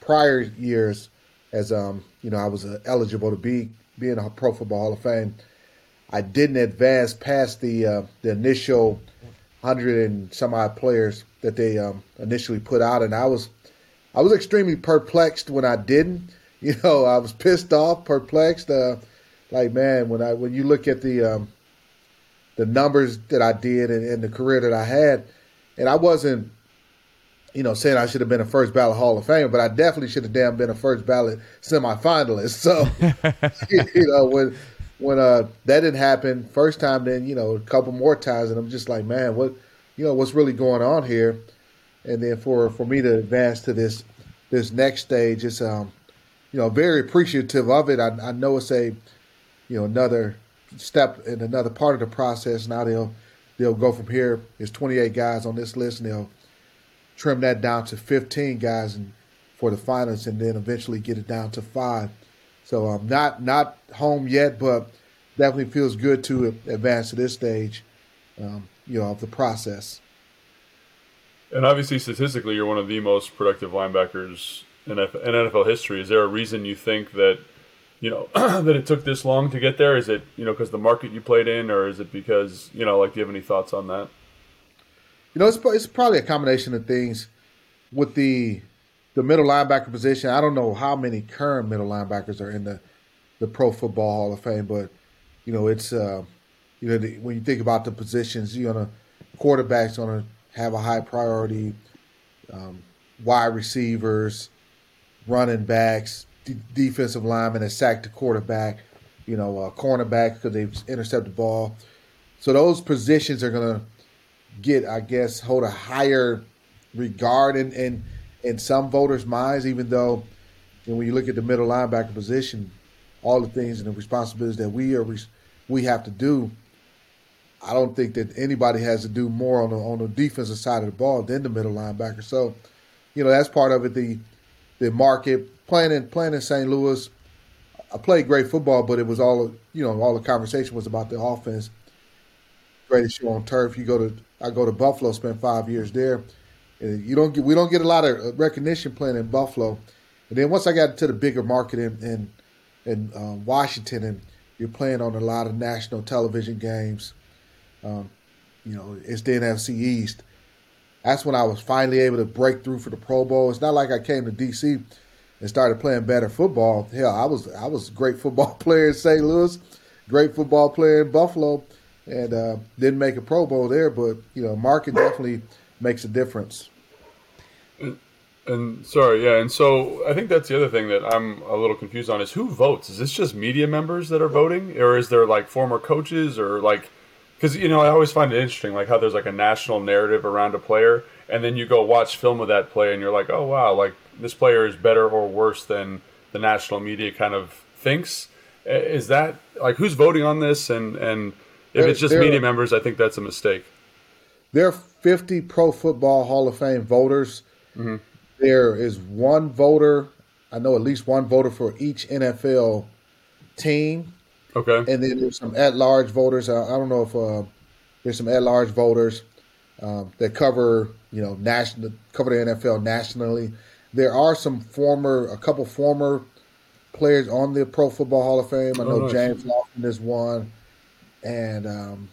prior years, as um you know, I was uh, eligible to be be in a Pro Football Hall of Fame. I didn't advance past the uh, the initial hundred and some odd players that they um, initially put out, and I was I was extremely perplexed when I didn't. You know, I was pissed off, perplexed. Uh, like man, when I when you look at the um, the numbers that I did and, and the career that I had, and I wasn't you know, saying I should have been a first ballot Hall of Fame, but I definitely should have damn been a first ballot semifinalist. So, you know, when when uh, that didn't happen first time, then you know a couple more times, and I'm just like, man, what, you know, what's really going on here? And then for for me to advance to this this next stage, it's um, you know, very appreciative of it. I, I know it's a, you know, another step in another part of the process. Now they'll they'll go from here. There's 28 guys on this list, and they'll trim that down to 15 guys and for the finals, and then eventually get it down to five. So I'm um, not not home yet, but definitely feels good to advance to this stage, um, you know, of the process. And obviously, statistically, you're one of the most productive linebackers in NFL history. Is there a reason you think that, you know, that it took this long to get there? Is it, you know, because the market you played in, or is it because, you know, like, do you have any thoughts on that? You know, it's, it's probably a combination of things. With the the middle linebacker position, I don't know how many current middle linebackers are in the the Pro Football Hall of Fame, but you know, it's uh, you know the, when you think about the positions, you're gonna quarterbacks gonna have a high priority, um, wide receivers, running backs, d- defensive linemen that sack the quarterback, you know, uh, cornerback because they've intercepted the ball. So those positions are gonna get, I guess, hold a higher regard in in, in some voters' minds, even though you know, when you look at the middle linebacker position, all the things and the responsibilities that we are we have to do. I don't think that anybody has to do more on the on the defensive side of the ball than the middle linebacker. So, you know, that's part of it. The the market playing in playing in St. Louis. I played great football, but it was all you know. All the conversation was about the offense. Greatest show on turf. You go to I go to Buffalo, spend five years there. And you don't get we don't get a lot of recognition playing in Buffalo. And then once I got to the bigger market in in, in um, Washington, and you're playing on a lot of national television games, um, you know, it's the NFC East. That's when I was finally able to break through for the Pro Bowl. It's not like I came to DC and started playing better football. Hell, I was I was a great football player in St. Louis, great football player in Buffalo and uh, didn't make a Pro Bowl there. But you know, market definitely makes a difference. And, and, sorry, yeah, and so I think that's the other thing that I'm a little confused on is who votes. Is this just media members that are voting, or is there like former coaches or like? Because you know, I always find it interesting, like how there's like a national narrative around a player, and then you go watch film of that play, and you're like, oh wow, like this player is better or worse than the national media kind of thinks. Is that like who's voting on this, and and if it's just media members, I think that's a mistake. There are 50 Pro Football Hall of Fame voters. Mm-hmm. There is one voter. I know at least one voter for each NFL team. Okay. And then there's some at-large voters. I, I don't know if uh, there's some at-large voters um, that cover, you know, national cover the NFL nationally. There are some former, a couple former players on the Pro Football Hall of Fame. I know oh, nice. James Lofton is one and um,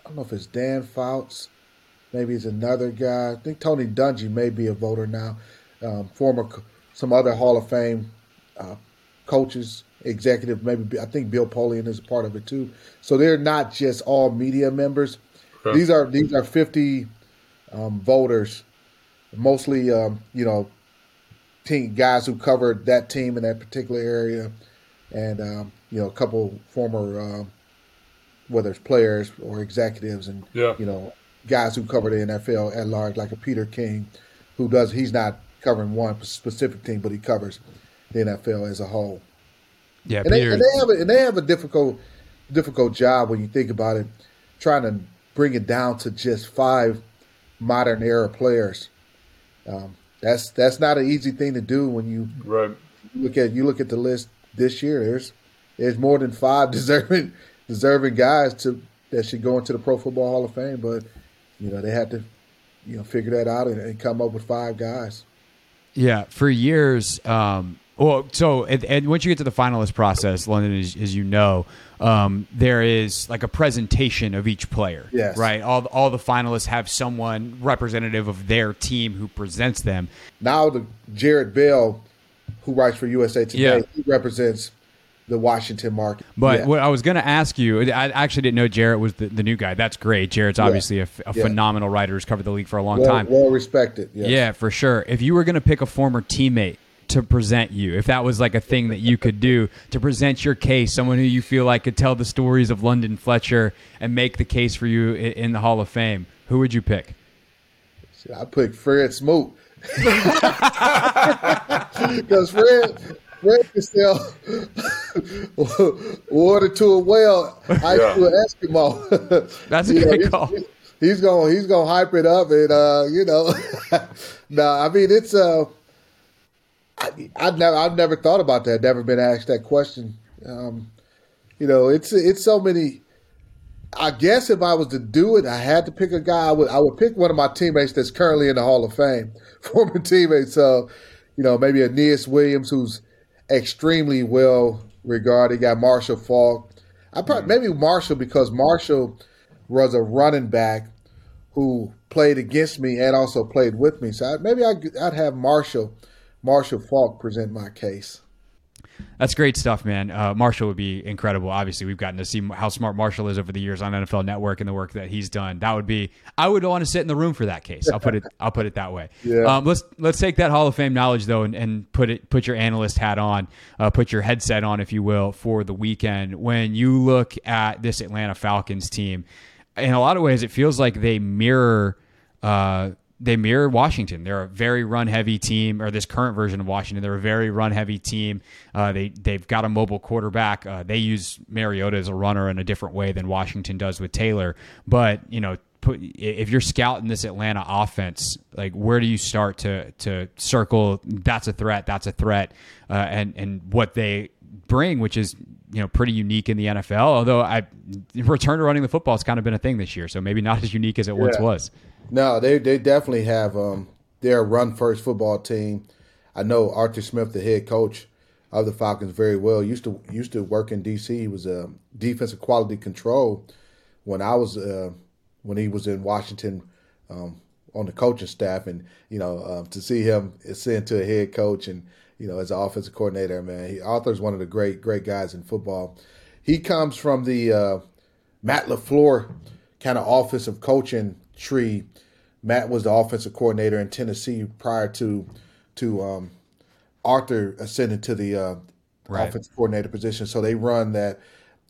I don't know if it's Dan Fouts, maybe it's another guy. I think Tony Dungy may be a voter now. Um, former, some other Hall of Fame uh, coaches, executive, maybe I think Bill Polian is a part of it too. So they're not just all media members. Okay. These are these are fifty um, voters, mostly um, you know, team guys who covered that team in that particular area, and um, you know, a couple former uh, whether it's players or executives and yeah. you know guys who cover the NFL at large, like a Peter King, who does he's not covering one specific team, but he covers the NFL as a whole. Yeah, and, they, and they, have a, and they have a difficult difficult job when you think about it, trying to bring it down to just five modern era players. Um, that's that's not an easy thing to do when you right. look at you look at the list this year. There's there's more than five deserving deserving guys to that should go into the Pro Football Hall of Fame, but you know they had to you know figure that out and, and come up with five guys. Yeah, for years. Um, well, so and, and, once you get to the finalist process, London, as, as you know, um, there is like a presentation of each player. Yes. Right. All all the finalists have someone representative of their team who presents them. Now the Jarrett Bell, who writes for USA Today, Yeah. he represents the Washington market. But Yeah. what I was going to ask you, I actually didn't know Jarrett was the, the new guy. That's great. Jarrett's obviously a Yeah. phenomenal writer who's covered the league for a long well, time. well respected. Yes. Yeah, for sure. If you were going to pick a former teammate to present you, if that was like a thing that you could do to present your case, someone who you feel like could tell the stories of London Fletcher and make the case for you in the Hall of Fame, who would you pick? I picked Fred Smoot because Fred Fred can sell water to a well, ice Yeah. to an Eskimo. That's a You know, great he's- call. He's gonna he's going to hype it up, and uh, you know, no, I mean it's uh, I, I've never I've never thought about that. Never been asked that question. Um, you know, it's it's so many. I guess if I was to do it, I had to pick a guy. I would I would pick one of my teammates that's currently in the Hall of Fame, former teammate. So, you know, maybe Aeneas Williams, who's extremely well regarded. Got Marshall Faulk. I probably mm. maybe Marshall because Marshall was a running back who played against me and also played with me. So I, maybe I'd, I'd have Marshall Marshall Faulk present my case. That's great stuff, man. Uh, Marshall would be incredible. Obviously, we've gotten to see how smart Marshall is over the years on NFL Network and the work that he's done. That would be. I would want to sit in the room for that case. I'll put it. I'll put it that way. Yeah. Um, let's let's take that Hall of Fame knowledge though, and, and put it put your analyst hat on, uh, put your headset on, if you will, for the weekend. When you look at this Atlanta Falcons team, in a lot of ways, it feels like they mirror. Uh, they mirror Washington. They're a very run heavy team, or this current version of Washington. They're a very run heavy team. Uh, they they've got a mobile quarterback. Uh, they use Mariota as a runner in a different way than Washington does with Taylor. But you know, put if you're scouting this Atlanta offense, like where do you start to to circle? That's a threat. That's a threat. Uh, and and what they bring, which is you know pretty unique in the NFL. Although I return to running the football has kind of been a thing this year, so maybe not as unique as it once was. No, they they definitely have. Um, run first football team. I know Arthur Smith, the head coach of the Falcons, very well. used to used to work in D.C. He was a defensive quality control when I was uh, when he was in Washington um, on the coaching staff, and you know uh, to see him ascend to a head coach and you know as an offensive coordinator, man, he, Arthur's one of the great great guys in football. He comes from the uh, Matt LaFleur kind of offensive coaching tree. Matt was the offensive coordinator in Tennessee prior to to um, Arthur ascending to the uh, Right. offensive coordinator position. So they run that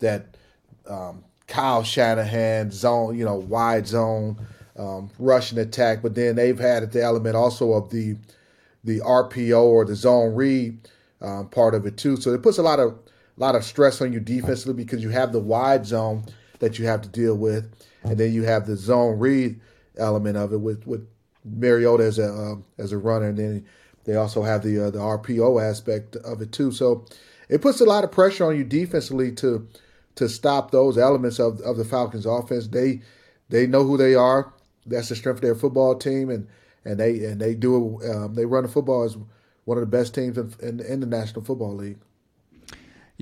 that um, Kyle Shanahan zone, you know, wide zone um, rushing attack. But then they've had the element also of the the RPO or the zone read um, part of it too. So it puts a lot of a lot of stress on you defensively because you have the wide zone that you have to deal with, and then you have the zone read element of it with with Mariota as a um, as a runner, and then they also have the uh, the RPO aspect of it too. So it puts a lot of pressure on you defensively to to stop those elements of of the Falcons offense. They they know who they are. That's the strength of their football team, and and they and they do. Um, they run the football as one of the best teams in, in, in the National Football League.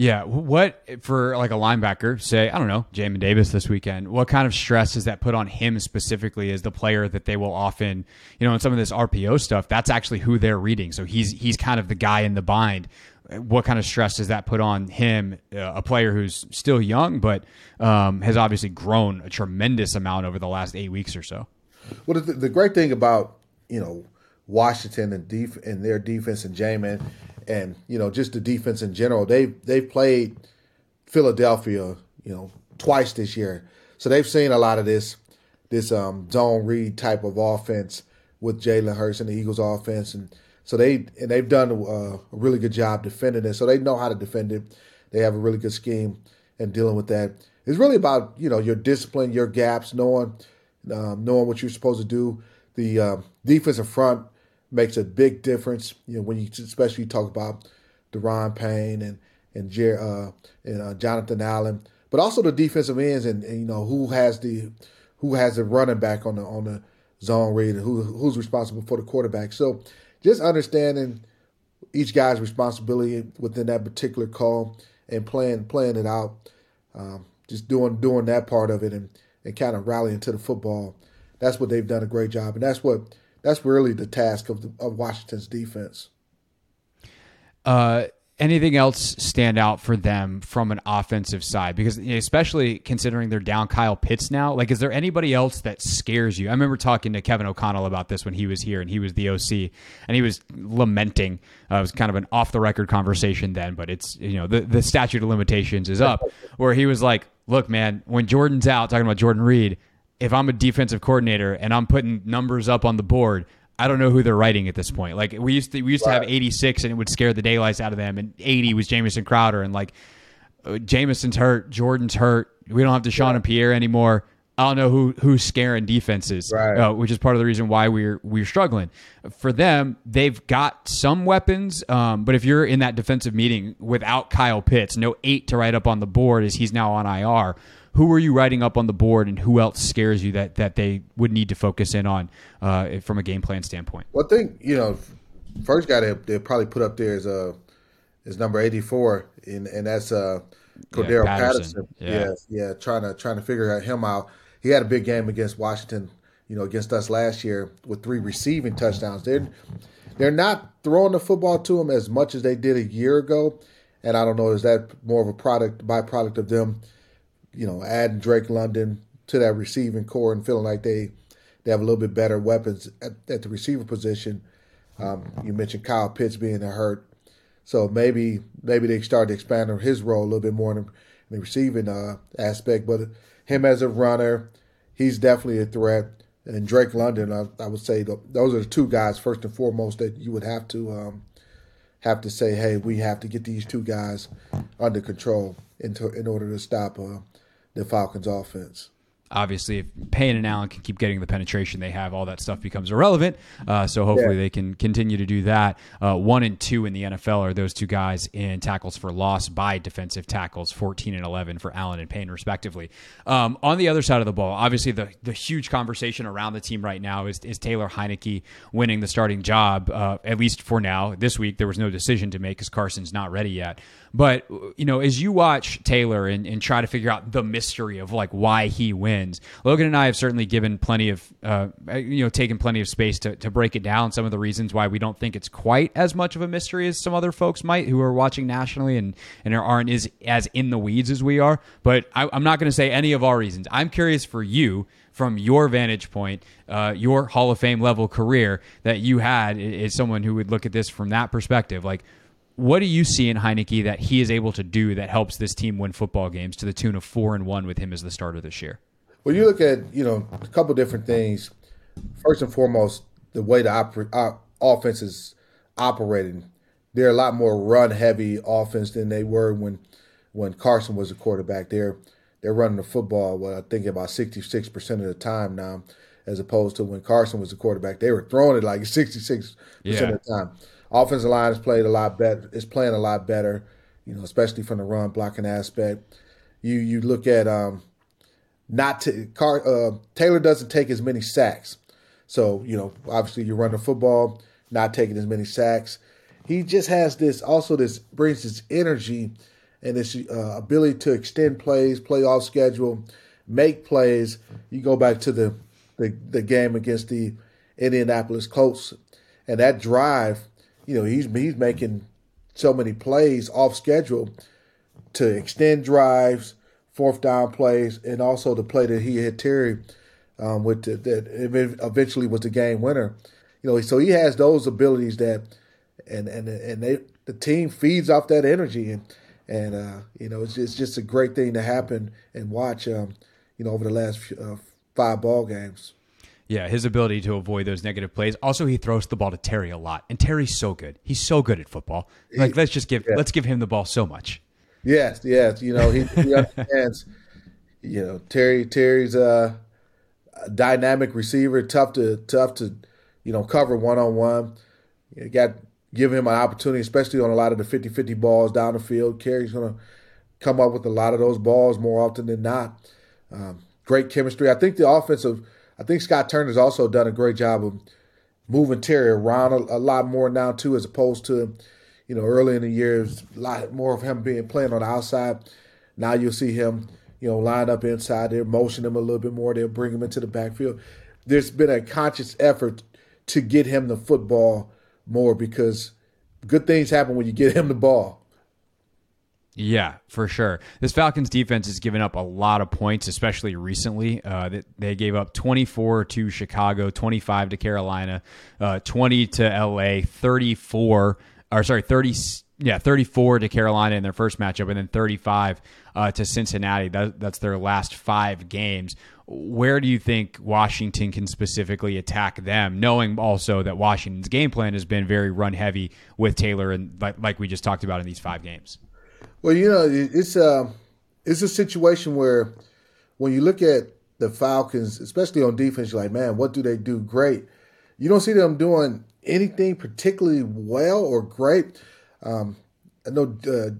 Yeah, what for like a linebacker? Say I don't know, Jamin Davis this weekend. What kind of stress does that put on him specifically as the player that they will often, you know, in some of this RPO stuff? That's actually who they're reading. So he's he's kind of the guy in the bind. What kind of stress does that put on him, uh, a player who's still young but um, has obviously grown a tremendous amount over the last eight weeks or so? Well, the, the great thing about you know Washington and def- and their defense and Jamin, and you know just the defense in general, they've they've played Philadelphia, you know, twice this year, so they've seen a lot of this this um, zone read type of offense with Jalen Hurts and the Eagles offense, and so they and they've done uh, a really good job defending it. So they know how to defend it. They have a really good scheme and dealing with that. it's really about you know your discipline, your gaps, knowing um, knowing what you're supposed to do. The um, defensive front makes a big difference. You know when you especially talk about Daron Payne and and, Jer- uh, and uh, Jonathan Allen, but also the defensive ends and, and, you know who has the who has the running back on the on the zone read and who who's responsible for the quarterback. So just understanding each guy's responsibility within that particular call and playing playing it out, um, just doing doing that part of it and, and kind of rallying to the football. That's what they've done a great job, and that's what that's really the task of the, of Washington's defense. Uh, anything else stand out for them from an offensive side? Because especially considering they're down Kyle Pitts now, like is there anybody else that scares you? I remember talking to Kevin O'Connell about this when he was here and he was the OC and he was lamenting. Uh, it was kind of an off the record conversation then, but it's you know the the statute of limitations is up. Where he was like, "Look, man, when Jordan's out, talking about Jordan Reed." If I'm a defensive coordinator and I'm putting numbers up on the board, I don't know who they're writing at this point. Like we used to, we used right. to have 86 and it would scare the daylights out of them, and 80 was Jamison Crowder, and like uh, Jamison's hurt, Jordan's hurt. We don't have DeSean yeah. and Pierre anymore. I don't know who who's scaring defenses, right. uh, which is part of the reason why we're we're struggling. For them, they've got some weapons, um, but if you're in that defensive meeting without Kyle Pitts, no eight to write up on the board as he's now on IR who are you writing up on the board, and who else scares you that that they would need to focus in on uh, from a game plan standpoint? Well, I think you know, first guy they they probably put up there is uh is number eighty four, and and that's uh Cordarrelle yeah, Patterson. Patterson. Yeah. yeah, yeah, trying to trying to figure him out. He had a big game against Washington, you know, against us last year with three receiving touchdowns. They're they're not throwing the football to him as much as they did a year ago, and I don't know is that more of a product byproduct of them you know, adding Drake London to that receiving corps and feeling like they they have a little bit better weapons at, at the receiver position. Um, you mentioned Kyle Pitts being hurt, so maybe maybe they start to expand on his role a little bit more in the, in the receiving uh, aspect. But him as a runner, he's definitely a threat. And Drake London, I, I would say those are the two guys first and foremost that you would have to um, have to say, hey, we have to get these two guys under control in, to, in order to stop uh, the Falcons' offense obviously if Payne and Allen can keep getting the penetration they have, all that stuff becomes irrelevant. Uh, so hopefully yeah. they can continue to do that. Uh, one and two in the NFL are those two guys in tackles for loss by defensive tackles, 14 and 11 for Allen and Payne respectively. Um, on the other side of the ball, obviously the, the huge conversation around the team right now is, is Taylor Heinicke winning the starting job, uh, at least for now. This week there was no decision to make because Carson's not ready yet. But you know, as you watch Taylor and, and try to figure out the mystery of like why he wins, Logan and I have certainly given plenty of uh, you know taken plenty of space to, to break it down. Some of the reasons why we don't think it's quite as much of a mystery as some other folks might who are watching nationally and and aren't as as in the weeds as we are. But I, I'm not going to say any of our reasons. I'm curious for you from your vantage point, uh, your Hall of Fame level career that you had as someone who would look at this from that perspective. Like, what do you see in Heinicke that he is able to do that helps this team win football games to the tune of four and one with him as the starter this year? Well, you look at you know a couple different things. First and foremost, the way the oper- offense is operating. They're a lot more run heavy offense than they were when when Carson was a quarterback. They're they're running the football. Well, I think about sixty six percent of the time now, as opposed to when Carson was a quarterback. They were throwing it like sixty six percent of the time offensive line has played a lot better. Is playing a lot better, you know, especially from the run blocking aspect. You you look at um, not to, Car, uh, Taylor doesn't take as many sacks, so you know obviously you run the football, not taking as many sacks. He just has this also this brings his energy and this uh, ability to extend plays, play off schedule, make plays. You go back to the the, the game against the Indianapolis Colts, and that drive you know, he's he's making so many plays off schedule to extend drives, fourth down plays, and also the play that he hit Terry um, with the, that eventually was the game winner. You know, so he has those abilities that, and and and they the team feeds off that energy, and and uh, you know it's just, it's just a great thing to happen and watch. Um, you know, over the last uh, five ball games. Yeah, his ability to avoid those negative plays. Also, he throws the ball to Terry a lot, and Terry's so good. He's so good at football. Like, let's just give yeah. let's give him the ball so much. Yes, yes. You know, he, he understands. you know, Terry Terry's a, a dynamic receiver, tough to tough to you know cover one on one. You got give him an opportunity, especially on a lot of the 50-50 balls down the field. Terry's going to come up with a lot of those balls more often than not. Um, great chemistry. I think the offensive. I think Scott Turner's also done a great job of moving Terry around a, a lot more now too, as opposed to you know early in the year, a lot more of him being playing on the outside. Now you'll see him you know, line up inside there, motion him a little bit more. They'll bring him into the backfield. There's been a conscious effort to get him the football more because good things happen when you get him the ball. Yeah, for sure. This Falcons defense has given up a lot of points, especially recently. Uh, they gave up 24 to Chicago, 25 to Carolina, uh, 20 to LA, 34, or sorry, 30 yeah, 34 to Carolina in their first matchup, and then 35 uh, to Cincinnati. That, that's their last five games. Where do you think Washington can specifically attack them, knowing also that Washington's game plan has been very run heavy with Taylor, and like, like we just talked about in these five games? Well, you know, it's a uh, it's a situation where when you look at the Falcons, especially on defense, you're like, man, what do they do great? You don't see them doing anything particularly well or great um, I know uh,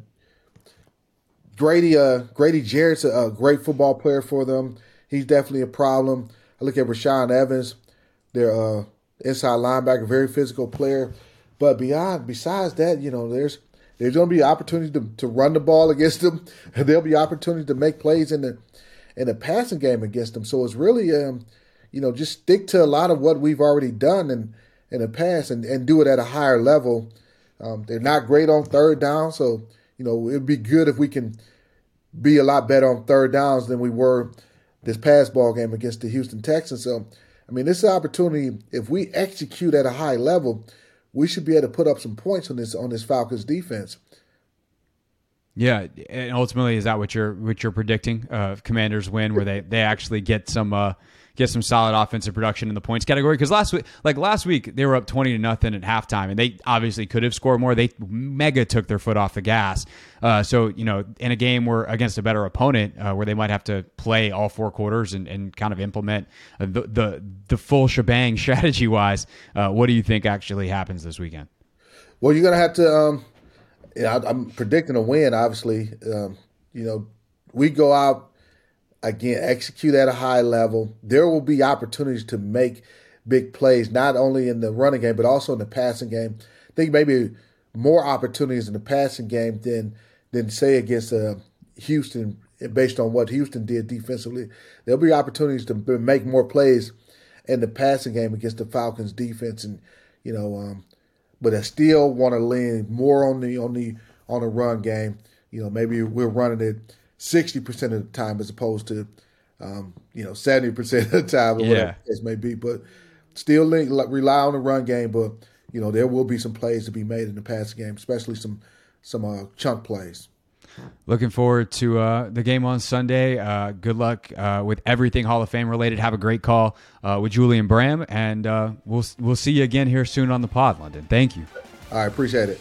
Grady uh, Grady Jarrett's a, a, great football player for them. He's definitely a problem. I look at Rashaan Evans, their uh, inside linebacker, very physical player. But beyond besides that, you know, there's there's going to be opportunities to, to run the ball against them. There'll be opportunities to make plays in the in the passing game against them. So it's really, um, you know, just stick to a lot of what we've already done in in the past and, and do it at a higher level um, they're not great on third down, so you know it'd be good if we can be a lot better on third downs than we were this past ball game against the Houston Texans. So, I mean, this opportunity. If we execute at a high level, we should be able to put up some points on this on this Falcons defense. Yeah, and ultimately, is that what you're what you're predicting? Uh, commanders win, where they they actually get some uh, get some solid offensive production in the points category. Because last week, like last week, they were up twenty to nothing at halftime, and they obviously could have scored more. They mega took their foot off the gas. Uh, so you know, in a game where against a better opponent, uh, where they might have to play all four quarters and, and kind of implement uh, the, the the full shebang strategy wise, uh, what do you think actually happens this weekend? Well, you're gonna have to. Um, I'm predicting a win. Obviously, um, you know, we go out again, execute at a high level. There will be opportunities to make big plays, not only in the running game, but also in the passing game. I think maybe more opportunities in the passing game than than say against uh, Houston, based on what Houston did defensively. There'll be opportunities to make more plays in the passing game against the Falcons defense, and you know, um, but I still want to lean more on the on the on the run game. You know, maybe we're running it 60% of the time as opposed to, um, you know, 70% of the time or yeah. whatever the case may be. But still rely on the run game, but, you know, there will be some plays to be made in the passing game, especially some, some uh, chunk plays. Looking forward to uh, the game on Sunday. Uh, good luck uh, with everything Hall of Fame related. Have a great call uh, with Julian Bram, and uh, we'll we'll see you again here soon on the pod, London. Thank you. I appreciate it.